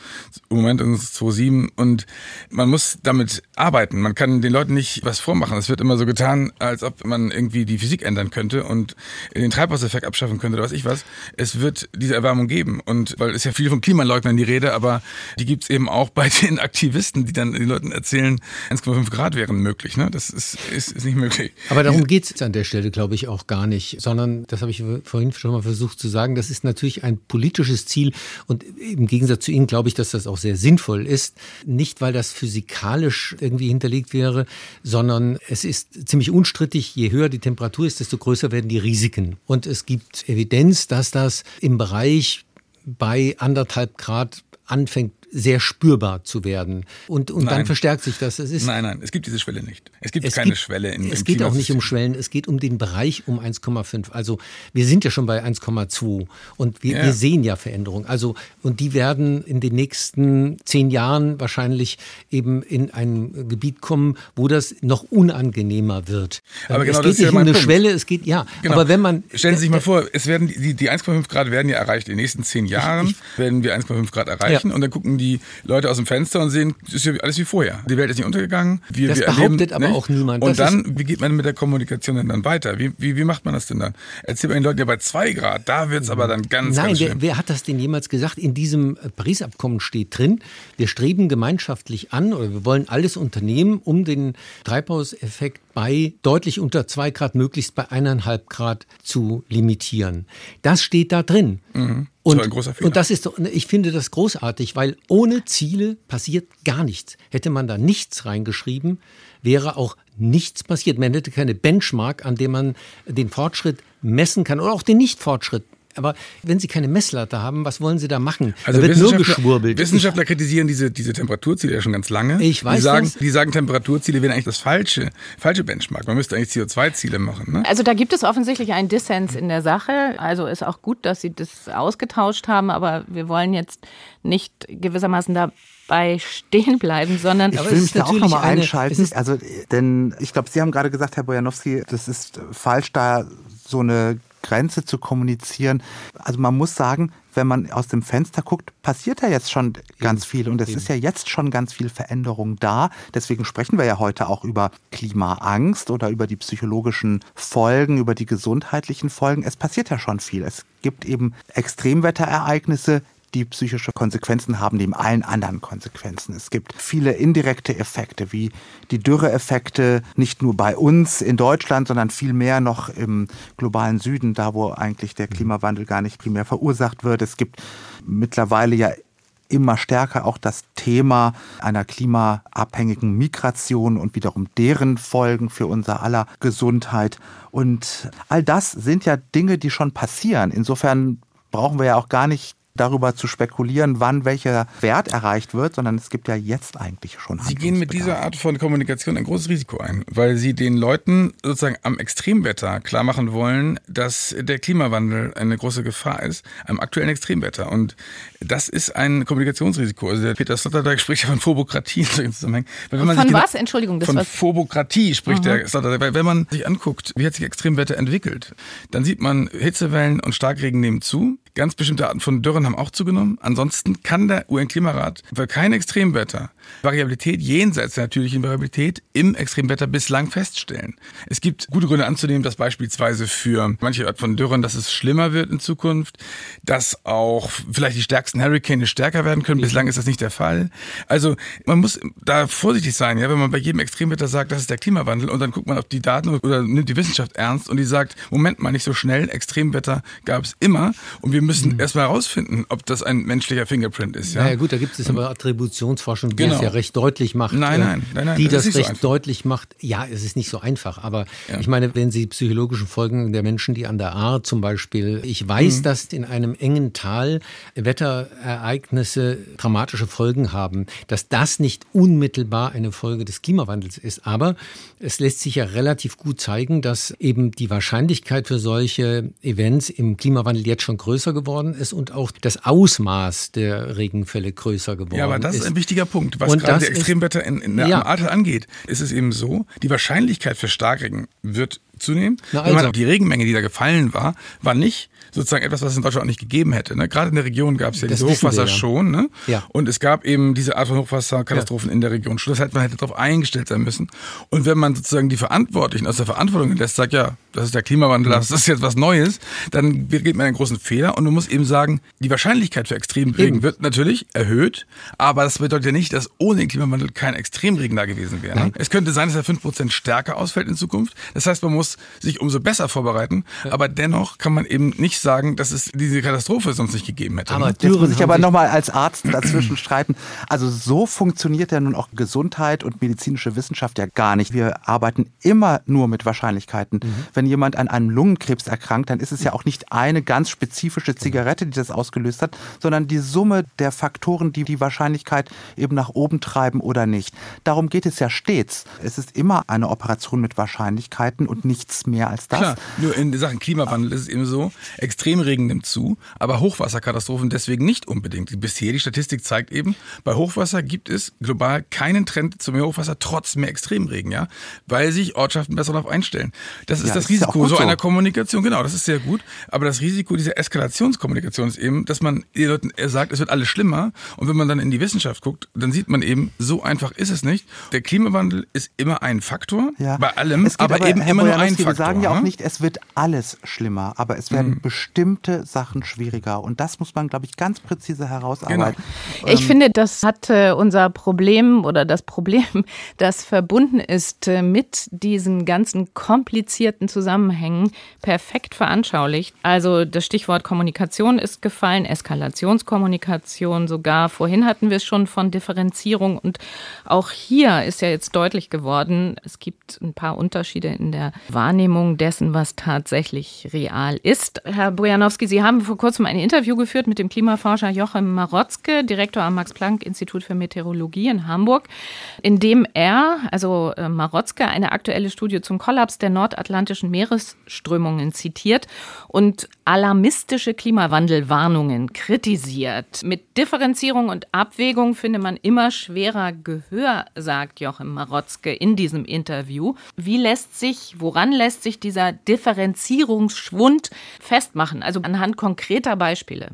Im Moment ist es 2,7 und man muss damit arbeiten. Man kann den Leuten nicht was vormachen. Es wird immer so getan, als ob man irgendwie die Physik ändern könnte und den Treibhauseffekt abschaffen könnte oder was ich was. Es wird diese Erwärmung geben und weil es ja viel von Klimaleugnern die Rede, aber die gibt es eben auch bei den Aktivisten, die dann den Leuten erzählen, 1,5 Grad wären möglich. Ne? Das ist, ist, ist nicht möglich möglich. Aber darum geht es an der Stelle, glaube ich, auch gar nicht, sondern, das habe ich vorhin schon mal versucht zu sagen, das ist natürlich ein politisches Ziel und im Gegensatz zu Ihnen glaube ich, dass das auch sehr sinnvoll ist. Nicht, weil das physikalisch irgendwie hinterlegt wäre, sondern es ist ziemlich unstrittig, je höher die Temperatur ist, desto größer werden die Risiken. Und es gibt Evidenz, dass das im Bereich bei anderthalb Grad anfängt sehr spürbar zu werden. Und, und dann verstärkt sich das. Es ist, nein, nein, es gibt diese Schwelle nicht. Es gibt es keine gibt, Schwelle in Es geht auch nicht um Schwellen, es geht um den Bereich um 1,5. Also wir sind ja schon bei 1,2 und wir, ja. wir sehen ja Veränderungen. Also und die werden in den nächsten zehn Jahren wahrscheinlich eben in ein Gebiet kommen, wo das noch unangenehmer wird. Aber genau, es geht das ist nicht ja um eine Punkt. Schwelle, es geht ja. Genau. Aber wenn man stellen Sie sich mal vor, es werden die, die 1,5 Grad werden ja erreicht in den nächsten zehn Jahren ich, ich, werden wir 1,5 Grad erreichen ja. und dann gucken die Leute aus dem Fenster und sehen, es ist ja alles wie vorher. Die Welt ist nicht untergegangen. Wir, das wir behauptet erleben, aber nicht? auch niemand. Und das dann, wie geht man mit der Kommunikation denn dann weiter? Wie, wie, wie macht man das denn dann? Erzählt man den Leuten ja bei zwei Grad, da wird es aber dann ganz, Nein, ganz wer, schlimm. wer hat das denn jemals gesagt? In diesem äh, Paris-Abkommen steht drin, wir streben gemeinschaftlich an oder wir wollen alles unternehmen, um den Treibhauseffekt bei deutlich unter zwei Grad, möglichst bei eineinhalb Grad zu limitieren. Das steht da drin. Mhm. Und, das großer Fehler. und das ist, ich finde das großartig, weil ohne Ziele passiert gar nichts. Hätte man da nichts reingeschrieben, wäre auch nichts passiert. Man hätte keine Benchmark, an dem man den Fortschritt messen kann oder auch den Nicht-Fortschritt aber wenn Sie keine Messlatte haben, was wollen Sie da machen? Also da wird Wissenschaftler, nur geschwurbelt. Wissenschaftler kritisieren diese, diese Temperaturziele ja schon ganz lange. Ich weiß die sagen, das. Die sagen, Temperaturziele wären eigentlich das falsche, falsche Benchmark. Man müsste eigentlich CO2-Ziele machen. Ne? Also da gibt es offensichtlich einen Dissens in der Sache. Also ist auch gut, dass Sie das ausgetauscht haben, aber wir wollen jetzt nicht gewissermaßen da bei stehen bleiben, sondern ich will mich da auch nochmal einschalten. Also, denn ich glaube, Sie haben gerade gesagt, Herr Bojanowski, das ist falsch, da so eine Grenze zu kommunizieren. Also man muss sagen, wenn man aus dem Fenster guckt, passiert da jetzt schon ganz viel und es ist ja jetzt schon ganz viel Veränderung da. Deswegen sprechen wir ja heute auch über Klimaangst oder über die psychologischen Folgen, über die gesundheitlichen Folgen. Es passiert ja schon viel. Es gibt eben Extremwetterereignisse, die psychische Konsequenzen haben neben allen anderen Konsequenzen. Es gibt viele indirekte Effekte, wie die Dürreeffekte, nicht nur bei uns in Deutschland, sondern viel mehr noch im globalen Süden, da wo eigentlich der Klimawandel gar nicht primär verursacht wird. Es gibt mittlerweile ja immer stärker auch das Thema einer klimaabhängigen Migration und wiederum deren Folgen für unser aller Gesundheit. Und all das sind ja Dinge, die schon passieren. Insofern brauchen wir ja auch gar nicht darüber zu spekulieren, wann welcher Wert erreicht wird, sondern es gibt ja jetzt eigentlich schon Sie gehen mit dieser Art von Kommunikation ein großes Risiko ein, weil Sie den Leuten sozusagen am Extremwetter klar machen wollen, dass der Klimawandel eine große Gefahr ist, am aktuellen Extremwetter. Und das ist ein Kommunikationsrisiko. Also der Peter Sloterdijk spricht ja von Phobokratie in solchen Zusammenhängen. Weil wenn man von sich was? Entschuldigung. Das von Phobokratie spricht mhm. der Sloterdijk. Weil wenn man sich anguckt, wie hat sich Extremwetter entwickelt, dann sieht man Hitzewellen und Starkregen nehmen zu. Ganz bestimmte Arten von Dürren haben auch zugenommen. Ansonsten kann der UN-Klimarat für kein Extremwetter Variabilität jenseits der natürlichen Variabilität im Extremwetter bislang feststellen. Es gibt gute Gründe anzunehmen, dass beispielsweise für manche Art von Dürren, dass es schlimmer wird in Zukunft, dass auch vielleicht die stärksten Hurricane stärker werden können. Bislang ist das nicht der Fall. Also man muss da vorsichtig sein, ja, wenn man bei jedem Extremwetter sagt, das ist der Klimawandel und dann guckt man auf die Daten oder nimmt die Wissenschaft ernst und die sagt, Moment mal, nicht so schnell, Extremwetter gab es immer und wir müssen mhm. erstmal herausfinden, ob das ein menschlicher Fingerprint ist. Ja, naja, gut, da gibt es aber Attributionsforschung, die genau. ja recht deutlich macht. Nein, nein, nein, nein die das, das recht so deutlich macht. Ja, es ist nicht so einfach, aber ja. ich meine, wenn Sie psychologischen Folgen der Menschen, die an der Ahr zum Beispiel, ich weiß, mhm. dass in einem engen Tal Wetterereignisse dramatische Folgen haben, dass das nicht unmittelbar eine Folge des Klimawandels ist, aber es lässt sich ja relativ gut zeigen, dass eben die Wahrscheinlichkeit für solche Events im Klimawandel jetzt schon größer geworden ist und auch das Ausmaß der Regenfälle größer geworden ist. Ja, aber das ist, ein wichtiger Punkt. Was und gerade Extremwetter in, in der ja. Art angeht, ist es eben so, die Wahrscheinlichkeit für Starkregen wird zunehmen. Na also. die Regenmenge, die da gefallen war, war nicht sozusagen etwas, was es in Deutschland auch nicht gegeben hätte. Ne? Gerade in der Region gab es ja das diese Hochwasser wir, ja. schon. Ne? Ja. Und es gab eben diese Art von Hochwasserkatastrophen ja. in der Region schon. Das heißt, man hätte darauf eingestellt sein müssen. Und wenn man sozusagen die Verantwortlichen aus der Verantwortung lässt, sagt, ja, das ist der Klimawandel, das ist jetzt was Neues, dann geht man einen großen Fehler. Und du musst eben sagen, die Wahrscheinlichkeit für Extremregen wird natürlich erhöht, aber das bedeutet ja nicht, dass ohne den Klimawandel kein Extremregen da gewesen wäre. Nein. Es könnte sein, dass er fünf Prozent stärker ausfällt in Zukunft. Das heißt, man muss sich umso besser vorbereiten. Aber dennoch kann man eben nicht sagen, dass es diese Katastrophe sonst nicht gegeben hätte. Aber Jetzt muss ich aber nochmal als Arzt dazwischen streiten. Also so funktioniert ja nun auch Gesundheit und medizinische Wissenschaft ja gar nicht. Wir arbeiten immer nur mit Wahrscheinlichkeiten. Mhm. Wenn jemand an einem Lungenkrebs erkrankt, dann ist es ja auch nicht eine ganz spezifische Zigarette, die das ausgelöst hat, sondern die Summe der Faktoren, die die Wahrscheinlichkeit eben nach oben treiben oder nicht. Darum geht es ja stets. Es ist immer eine Operation mit Wahrscheinlichkeiten und nichts mehr als das. Klar, nur in Sachen Klimawandel ist es eben so, extreme Regen nimmt zu, aber Hochwasserkatastrophen deswegen nicht unbedingt. Bisher die Statistik zeigt eben, bei Hochwasser gibt es global keinen Trend zu mehr Hochwasser trotz mehr Extremregen, ja, weil sich Ortschaften besser darauf einstellen. Das ist ja, das Risiko ist so einer Kommunikation, genau, das ist sehr gut, aber das Risiko dieser Eskalationskommunikation ist eben, dass man den Leuten sagt, es wird alles schlimmer und wenn man dann in die Wissenschaft guckt, dann sieht man eben, so einfach ist es nicht. Der Klimawandel ist immer ein Faktor ja. bei allem, aber, aber, eben Herr immer nur ein Faktor. Wir sagen ja auch ne? nicht, es wird alles schlimmer, aber es werden mhm. bestimmte bestimmte Sachen schwieriger. Und das muss man, glaube ich, ganz präzise herausarbeiten. Genau. Ich ähm, finde, das hat äh, unser Problem oder das Problem, das verbunden ist äh, mit diesen ganzen komplizierten Zusammenhängen, perfekt veranschaulicht. Also das Stichwort Kommunikation ist gefallen, Eskalationskommunikation sogar. Vorhin hatten wir es schon von Differenzierung und auch hier ist ja jetzt deutlich geworden, es gibt ein paar Unterschiede in der Wahrnehmung dessen, was tatsächlich real ist. Herr Bojanowski, Sie haben vor kurzem ein Interview geführt mit dem Klimaforscher Joachim Marotzke, Direktor am Max-Planck-Institut für Meteorologie in Hamburg, in dem er, also äh, Marotzke, eine aktuelle Studie zum Kollaps der nordatlantischen Meeresströmungen zitiert und alarmistische Klimawandelwarnungen kritisiert. Mit Differenzierung und Abwägung finde man immer schwerer Gehör, sagt Joachim Marotzke in diesem Interview. Wie lässt sich, woran lässt sich dieser Differenzierungsschwund festmachen? Also anhand konkreter Beispiele.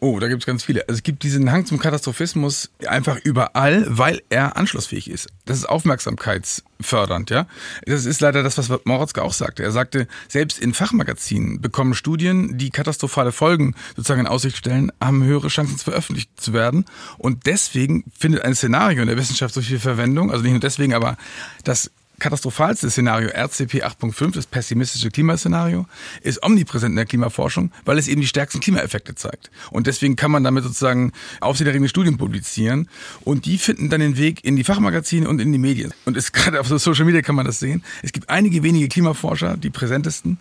Oh, da gibt es ganz viele. Also es gibt diesen Hang zum Katastrophismus einfach überall, weil er anschlussfähig ist. Das ist aufmerksamkeitsfördernd, ja. Das ist leider das, was Morotzka auch sagte. Er sagte, selbst in Fachmagazinen bekommen Studien, die katastrophale Folgen sozusagen in Aussicht stellen, haben höhere Chancen, veröffentlicht zu werden. Und deswegen findet ein Szenario in der Wissenschaft so viel Verwendung. Also nicht nur deswegen, aber das katastrophalste Szenario, RCP 8.5, das pessimistische Klimaszenario, ist omnipräsent in der Klimaforschung, weil es eben die stärksten Klimaeffekte zeigt. Und deswegen kann man damit sozusagen aufsehenerregende Studien publizieren und die finden dann den Weg in die Fachmagazine und in die Medien. Und es, gerade auf Social Media kann man das sehen. Es gibt einige wenige Klimaforscher, die präsentesten,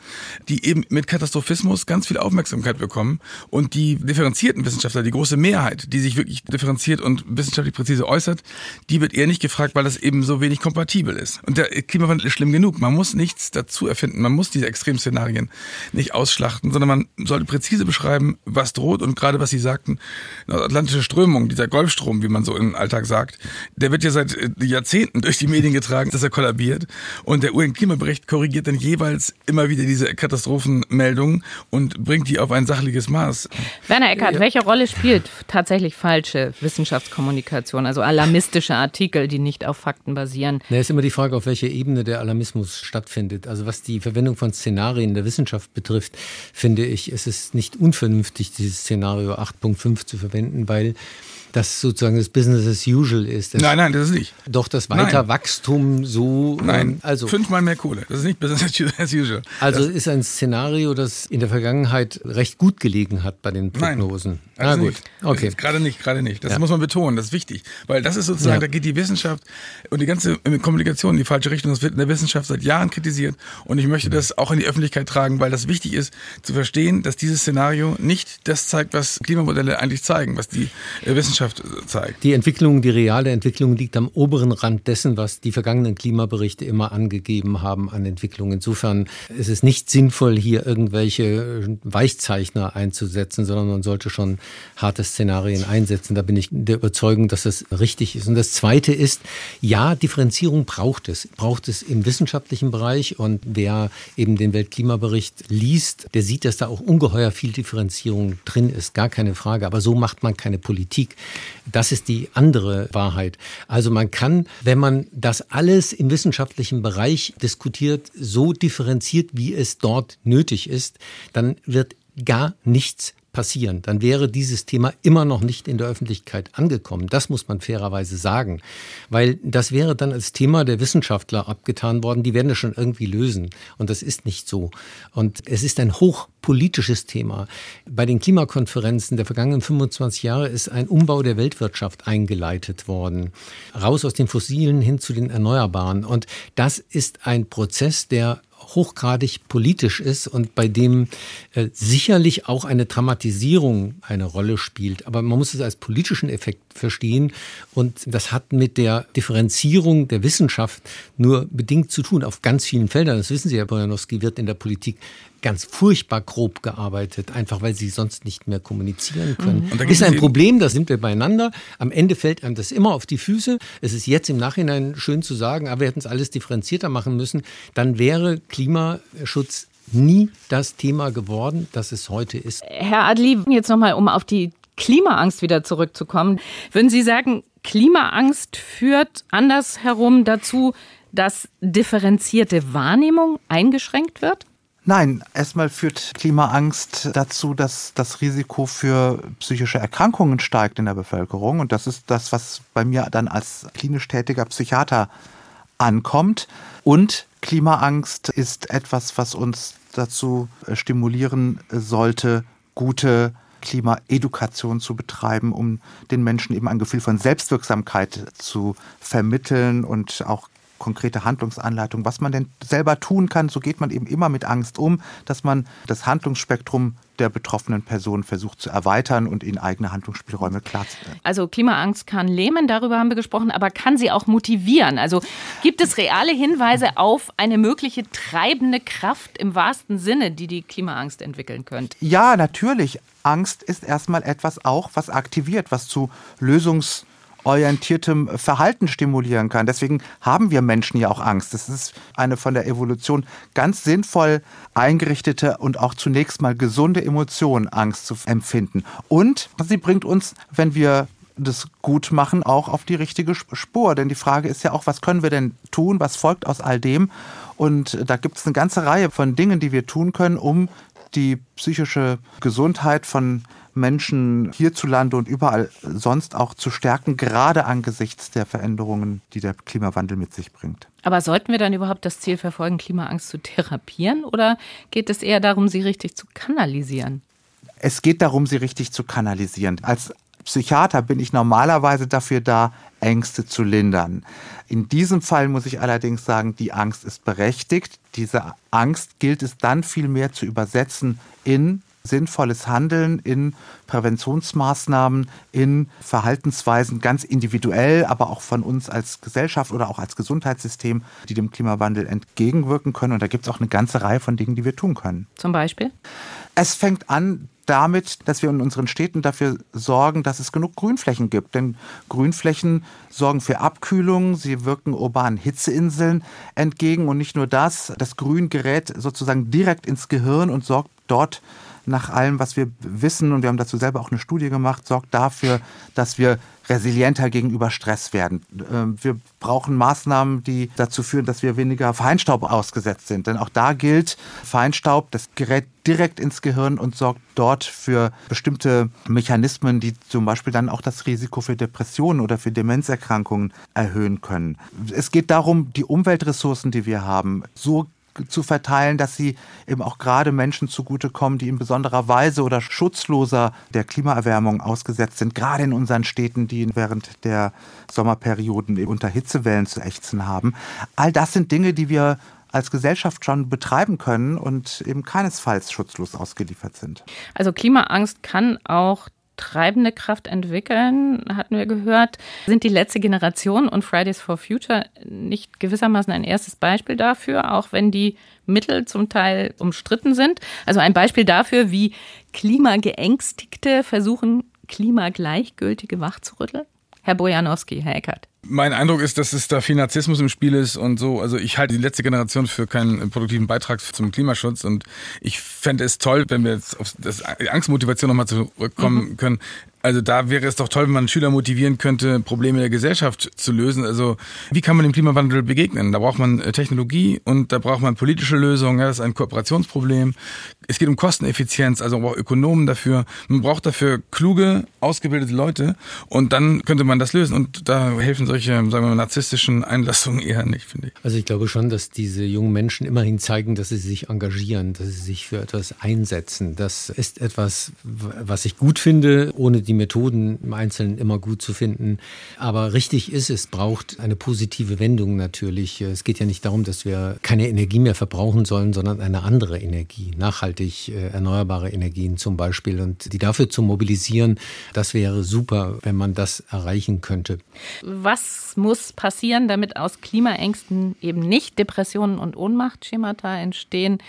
die eben mit Katastrophismus ganz viel Aufmerksamkeit bekommen und die differenzierten Wissenschaftler, die große Mehrheit, die sich wirklich differenziert und wissenschaftlich präzise äußert, die wird eher nicht gefragt, weil das eben so wenig kompatibel ist. Und der Klimawandel ist schlimm genug. Man muss nichts dazu erfinden. Man muss diese Extremszenarien nicht ausschlachten, sondern man sollte präzise beschreiben, was droht. Und gerade was Sie sagten, atlantische Strömung, dieser Golfstrom, wie man so im Alltag sagt, der wird ja seit äh, Jahrzehnten durch die Medien getragen, dass er kollabiert. Und der UN-Klimabericht korrigiert dann jeweils immer wieder diese Katastrophenmeldungen und bringt die auf ein sachliches Maß. Werner Eckert, ja. welche Rolle spielt tatsächlich falsche Wissenschaftskommunikation, also alarmistische Artikel, die nicht auf Fakten basieren? Na, ist immer die Frage, auf welche welcher Ebene der Alarmismus stattfindet. Also was die Verwendung von Szenarien der Wissenschaft betrifft, finde ich, ist es nicht unvernünftig, dieses Szenario 8.5 zu verwenden, weil das sozusagen das Business as usual ist. Nein, nein, das ist nicht. Doch das Weiterwachstum so. Nein, ähm, also fünfmal mehr Kohle. Das ist nicht Business as usual. Also das ist ein Szenario, das in der Vergangenheit recht gut gelegen hat bei den Prognosen. Nein, also gut, nicht. okay. Gerade nicht, gerade nicht. Das Ja. muss man betonen, das ist wichtig. Weil das ist sozusagen, Ja. da geht die Wissenschaft und die ganze Kommunikation in die falsche Richtung. Das wird in der Wissenschaft seit Jahren kritisiert. Und ich möchte das auch in die Öffentlichkeit tragen, weil das wichtig ist, zu verstehen, dass dieses Szenario nicht das zeigt, was Klimamodelle eigentlich zeigen, was die äh, Wissenschaft äh, zeigt. Die Entwicklung, die reale Entwicklung liegt am oberen Rand dessen, was die vergangenen Klimaberichte immer angegeben haben an Entwicklung. Insofern ist es nicht sinnvoll, hier irgendwelche äh, Weichzeichner einzusetzen, sondern man sollte schon harte Szenarien einsetzen. Da bin ich der Überzeugung, dass das richtig ist. Und das Zweite ist, ja, Differenzierung braucht es. Braucht es im wissenschaftlichen Bereich. Und wer eben den Weltklimabericht liest, der sieht, dass da auch ungeheuer viel Differenzierung drin ist. Gar keine Frage. Aber so macht man keine Politik. Das ist die andere Wahrheit. Also man kann, wenn man das alles im wissenschaftlichen Bereich diskutiert, so differenziert, wie es dort nötig ist, dann wird gar nichts passieren. Dann wäre dieses Thema immer noch nicht in der Öffentlichkeit angekommen. Das muss man fairerweise sagen. Weil das wäre dann als Thema der Wissenschaftler abgetan worden. Die werden das schon irgendwie lösen. Und das ist nicht so. Und es ist ein hochpolitisches Thema. Bei den Klimakonferenzen der vergangenen 25 Jahre ist ein Umbau der Weltwirtschaft eingeleitet worden. Raus aus den Fossilen hin zu den Erneuerbaren. Und das ist ein Prozess, der hochgradig politisch ist und bei dem äh, sicherlich auch eine Dramatisierung eine Rolle spielt. Aber man muss es als politischen Effekt verstehen und das hat mit der Differenzierung der Wissenschaft nur bedingt zu tun auf ganz vielen Feldern. Das wissen Sie, Herr Bojanowski, wird in der Politik ganz furchtbar grob gearbeitet, einfach weil sie sonst nicht mehr kommunizieren können. Und da gibt Ist ein Problem, da sind wir beieinander. Am Ende fällt einem das immer auf die Füße. Es ist jetzt im Nachhinein schön zu sagen, aber wir hätten es alles differenzierter machen müssen. Dann wäre Klimaschutz nie das Thema geworden, das es heute ist. Herr Adli, jetzt nochmal, um auf die Klimaangst wieder zurückzukommen. Würden Sie sagen, Klimaangst führt andersherum dazu, dass differenzierte Wahrnehmung eingeschränkt wird? Nein, erstmal führt Klimaangst dazu, dass das Risiko für psychische Erkrankungen steigt in der Bevölkerung. Und das ist das, was bei mir dann als klinisch tätiger Psychiater ankommt. Und Klimaangst ist etwas, was uns dazu stimulieren sollte, gute Klimaedukation zu betreiben, um den Menschen eben ein Gefühl von Selbstwirksamkeit zu vermitteln und auch konkrete Handlungsanleitung, was man denn selber tun kann. So geht man eben immer mit Angst um, dass man das Handlungsspektrum der betroffenen Person versucht zu erweitern und ihnen eigene Handlungsspielräume klar zu Also Klimaangst kann lähmen, darüber haben wir gesprochen, aber kann sie auch motivieren? Also gibt es reale Hinweise auf eine mögliche treibende Kraft im wahrsten Sinne, die die Klimaangst entwickeln könnte? Ja, natürlich. Angst ist erstmal etwas auch, was aktiviert, was zu lösungsorientiertem Verhalten stimulieren kann. Deswegen haben wir Menschen ja auch Angst. Das ist eine von der Evolution ganz sinnvoll eingerichtete und auch zunächst mal gesunde Emotion, Angst zu empfinden. Und sie bringt uns, wenn wir das gut machen, auch auf die richtige Spur. Denn die Frage ist ja auch, was können wir denn tun? Was folgt aus all dem? Und da gibt es eine ganze Reihe von Dingen, die wir tun können, um die psychische Gesundheit von Menschen hierzulande und überall sonst auch zu stärken, gerade angesichts der Veränderungen, die der Klimawandel mit sich bringt. Aber sollten wir dann überhaupt das Ziel verfolgen, Klimaangst zu therapieren oder geht es eher darum, sie richtig zu kanalisieren? Es geht darum, sie richtig zu kanalisieren. Als Psychiater bin ich normalerweise dafür da, Ängste zu lindern. In diesem Fall muss ich allerdings sagen, die Angst ist berechtigt. Diese Angst gilt es dann viel mehr zu übersetzen in sinnvolles Handeln, in Präventionsmaßnahmen, in Verhaltensweisen ganz individuell, aber auch von uns als Gesellschaft oder auch als Gesundheitssystem, die dem Klimawandel entgegenwirken können. Und da gibt es auch eine ganze Reihe von Dingen, die wir tun können. Zum Beispiel? Es fängt an damit, dass wir in unseren Städten dafür sorgen, dass es genug Grünflächen gibt. Denn Grünflächen sorgen für Abkühlung, sie wirken urbanen Hitzeinseln entgegen und nicht nur das, das Grün gerät sozusagen direkt ins Gehirn und sorgt dort nach allem, was wir wissen, und wir haben dazu selber auch eine Studie gemacht, sorgt dafür, dass wir resilienter gegenüber Stress werden. Ähm, wir brauchen Maßnahmen, die dazu führen, dass wir weniger Feinstaub ausgesetzt sind. Denn auch da gilt, Feinstaub, das gerät direkt ins Gehirn und sorgt dort für bestimmte Mechanismen, die zum Beispiel dann auch das Risiko für Depressionen oder für Demenzerkrankungen erhöhen können. Es geht darum, die Umweltressourcen, die wir haben, so zu verteilen, dass sie eben auch gerade Menschen zugutekommen, die in besonderer Weise oder schutzloser der Klimaerwärmung ausgesetzt sind, gerade in unseren Städten, die während der Sommerperioden unter Hitzewellen zu ächzen haben. All das sind Dinge, die wir als Gesellschaft schon betreiben können und eben keinesfalls schutzlos ausgeliefert sind. Also Klimaangst kann auch treibende Kraft entwickeln, hatten wir gehört, sind die letzte Generation und Fridays for Future nicht gewissermaßen ein erstes Beispiel dafür, auch wenn die Mittel zum Teil umstritten sind. Also ein Beispiel dafür, wie Klimageängstigte versuchen, Klimagleichgültige wachzurütteln? Herr Bojanowski, Herr Eckert. Mein Eindruck ist, dass es da viel Narzissmus im Spiel ist und so. Also ich halte die letzte Generation für keinen produktiven Beitrag zum Klimaschutz und ich fände es toll, wenn wir jetzt auf das Angstmotivation nochmal zurückkommen mhm. können. Also da wäre es doch toll, wenn man Schüler motivieren könnte, Probleme der Gesellschaft zu lösen. Also wie kann man dem Klimawandel begegnen? Da braucht man äh, Technologie und da braucht man politische Lösungen. Ja, das ist ein Kooperationsproblem. Es geht um Kosteneffizienz, also man braucht Ökonomen dafür. Man braucht dafür kluge, ausgebildete Leute und dann könnte man das lösen. Und da helfen solche, sagen wir mal, narzisstischen Einlassungen eher nicht, finde ich. Also ich glaube schon, dass diese jungen Menschen immerhin zeigen, dass sie sich engagieren, dass sie sich für etwas einsetzen. Das ist etwas, was ich gut finde, ohne die Methoden im Einzelnen immer gut zu finden. Aber richtig ist, es braucht eine positive Wendung natürlich. Es geht ja nicht darum, dass wir keine Energie mehr verbrauchen sollen, sondern eine andere Energie, nachhaltig äh, erneuerbare Energien zum Beispiel. Und die dafür zu mobilisieren, das wäre super, wenn man das erreichen könnte. Was muss passieren, damit aus Klimaängsten eben nicht Depressionen und Ohnmachtschemata entstehen,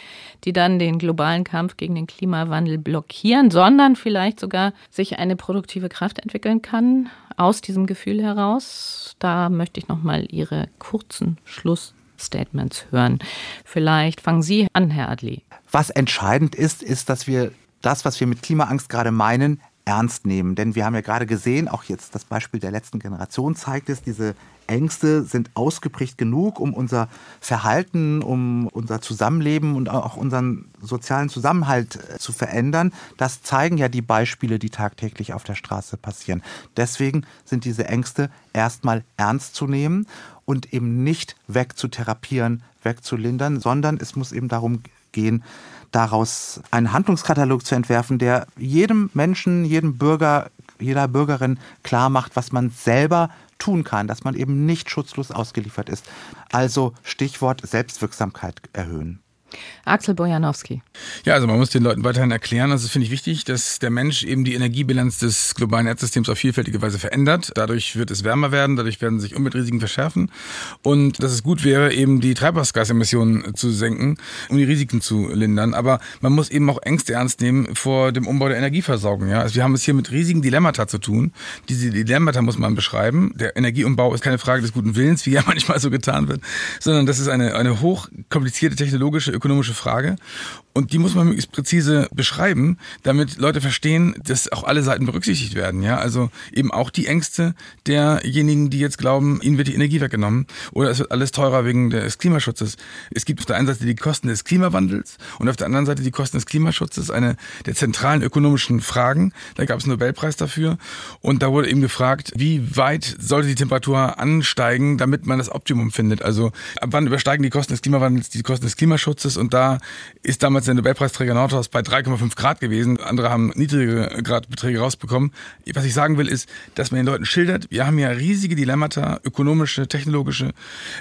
die dann den globalen Kampf gegen den Klimawandel blockieren, sondern vielleicht sogar sich eine produktive Kraft entwickeln kann aus diesem Gefühl heraus. Da möchte ich noch mal Ihre kurzen Schlussstatements hören. Vielleicht fangen Sie an, Herr Adli. Was entscheidend ist, ist, dass wir das, was wir mit Klimaangst gerade meinen, ernst nehmen. Denn wir haben ja gerade gesehen, auch jetzt das Beispiel der letzten Generation zeigt es, diese Ängste sind ausgeprägt genug, um unser Verhalten, um unser Zusammenleben und auch unseren sozialen Zusammenhalt äh, zu verändern. Das zeigen ja die Beispiele, die tagtäglich auf der Straße passieren. Deswegen sind diese Ängste erstmal ernst zu nehmen und eben nicht wegzutherapieren, wegzulindern, sondern es muss eben darum gehen, daraus einen Handlungskatalog zu entwerfen, der jedem Menschen, jedem Bürger, jeder Bürgerin klar macht, was man selber tun kann, dass man eben nicht schutzlos ausgeliefert ist. Also Stichwort Selbstwirksamkeit erhöhen. Axel Bojanowski. Ja, also man muss den Leuten weiterhin erklären, also finde ich wichtig, dass der Mensch eben die Energiebilanz des globalen Erdsystems auf vielfältige Weise verändert. Dadurch wird es wärmer werden, dadurch werden sich Umweltrisiken verschärfen und dass es gut wäre, eben die Treibhausgasemissionen zu senken, um die Risiken zu lindern. Aber man muss eben auch Ängste ernst nehmen vor dem Umbau der Energieversorgung. Ja? Also wir haben es hier mit riesigen Dilemmata zu tun. Diese Dilemmata muss man beschreiben. Der Energieumbau ist keine Frage des guten Willens, wie ja manchmal so getan wird, sondern das ist eine, eine hochkomplizierte technologische ökonomische Frage. Und die muss man möglichst präzise beschreiben, damit Leute verstehen, dass auch alle Seiten berücksichtigt werden. Ja, also eben auch die Ängste derjenigen, die jetzt glauben, ihnen wird die Energie weggenommen oder es wird alles teurer wegen des Klimaschutzes. Es gibt auf der einen Seite die Kosten des Klimawandels und auf der anderen Seite die Kosten des Klimaschutzes, eine der zentralen ökonomischen Fragen. Da gab es einen Nobelpreis dafür und da wurde eben gefragt, wie weit sollte die Temperatur ansteigen, damit man das Optimum findet. Also ab wann übersteigen die Kosten des Klimawandels die Kosten des Klimaschutzes und da ist damals der Nobelpreisträger Nordhaus bei 3,5 Grad gewesen. Andere haben niedrige Gradbeträge rausbekommen. Was ich sagen will, ist, dass man den Leuten schildert, wir haben ja riesige Dilemmata, ökonomische, technologische,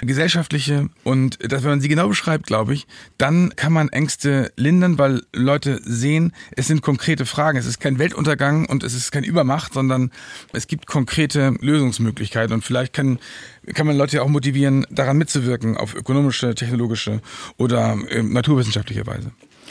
gesellschaftliche. Und dass, wenn man sie genau beschreibt, glaube ich, dann kann man Ängste lindern, weil Leute sehen, es sind konkrete Fragen. Es ist kein Weltuntergang und es ist keine Übermacht, sondern es gibt konkrete Lösungsmöglichkeiten. Und vielleicht kann kann man Leute auch motivieren, daran mitzuwirken, auf ökonomische, technologische oder äh, naturwissenschaftliche Weise.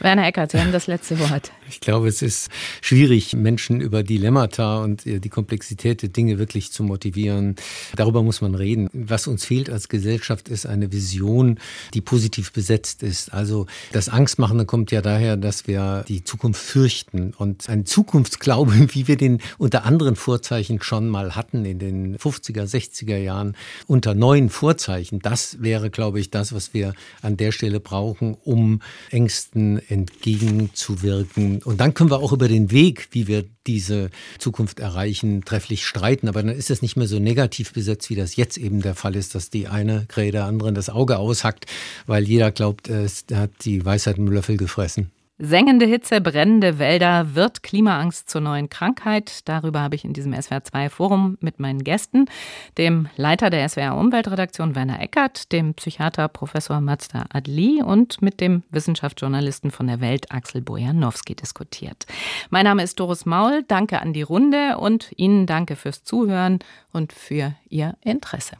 Werner Eckert, Sie haben das letzte Wort. Ich glaube, es ist schwierig, Menschen über Dilemmata und äh, die Komplexität der Dinge wirklich zu motivieren. Darüber muss man reden. Was uns fehlt als Gesellschaft ist eine Vision, die positiv besetzt ist. Also das Angstmachende kommt ja daher, dass wir die Zukunft fürchten und ein Zukunftsglaube, wie wir den unter anderen Vorzeichen schon mal hatten in den 50er, 60er Jahren, unter neuen Vorzeichen, das wäre, glaube ich, das, was wir an der Stelle brauchen, um Ängsten entgegenzuwirken. Und dann können wir auch über den Weg, wie wir diese Zukunft erreichen, trefflich streiten. Aber dann ist es nicht mehr so negativ besetzt, wie das jetzt eben der Fall ist, dass die eine Krähe der anderen das Auge aushackt, weil jeder glaubt, er hat die Weisheit dem Löffel gefressen. Sengende Hitze, brennende Wälder, wird Klimaangst zur neuen Krankheit? Darüber habe ich in diesem SWR2-Forum mit meinen Gästen, dem Leiter der SWR-Umweltredaktion Werner Eckert, dem Psychiater Professor Mazda Adli und mit dem Wissenschaftsjournalisten von der Welt Axel Bojanowski diskutiert. Mein Name ist Doris Maul. Danke an die Runde und Ihnen danke fürs Zuhören und für Ihr Interesse.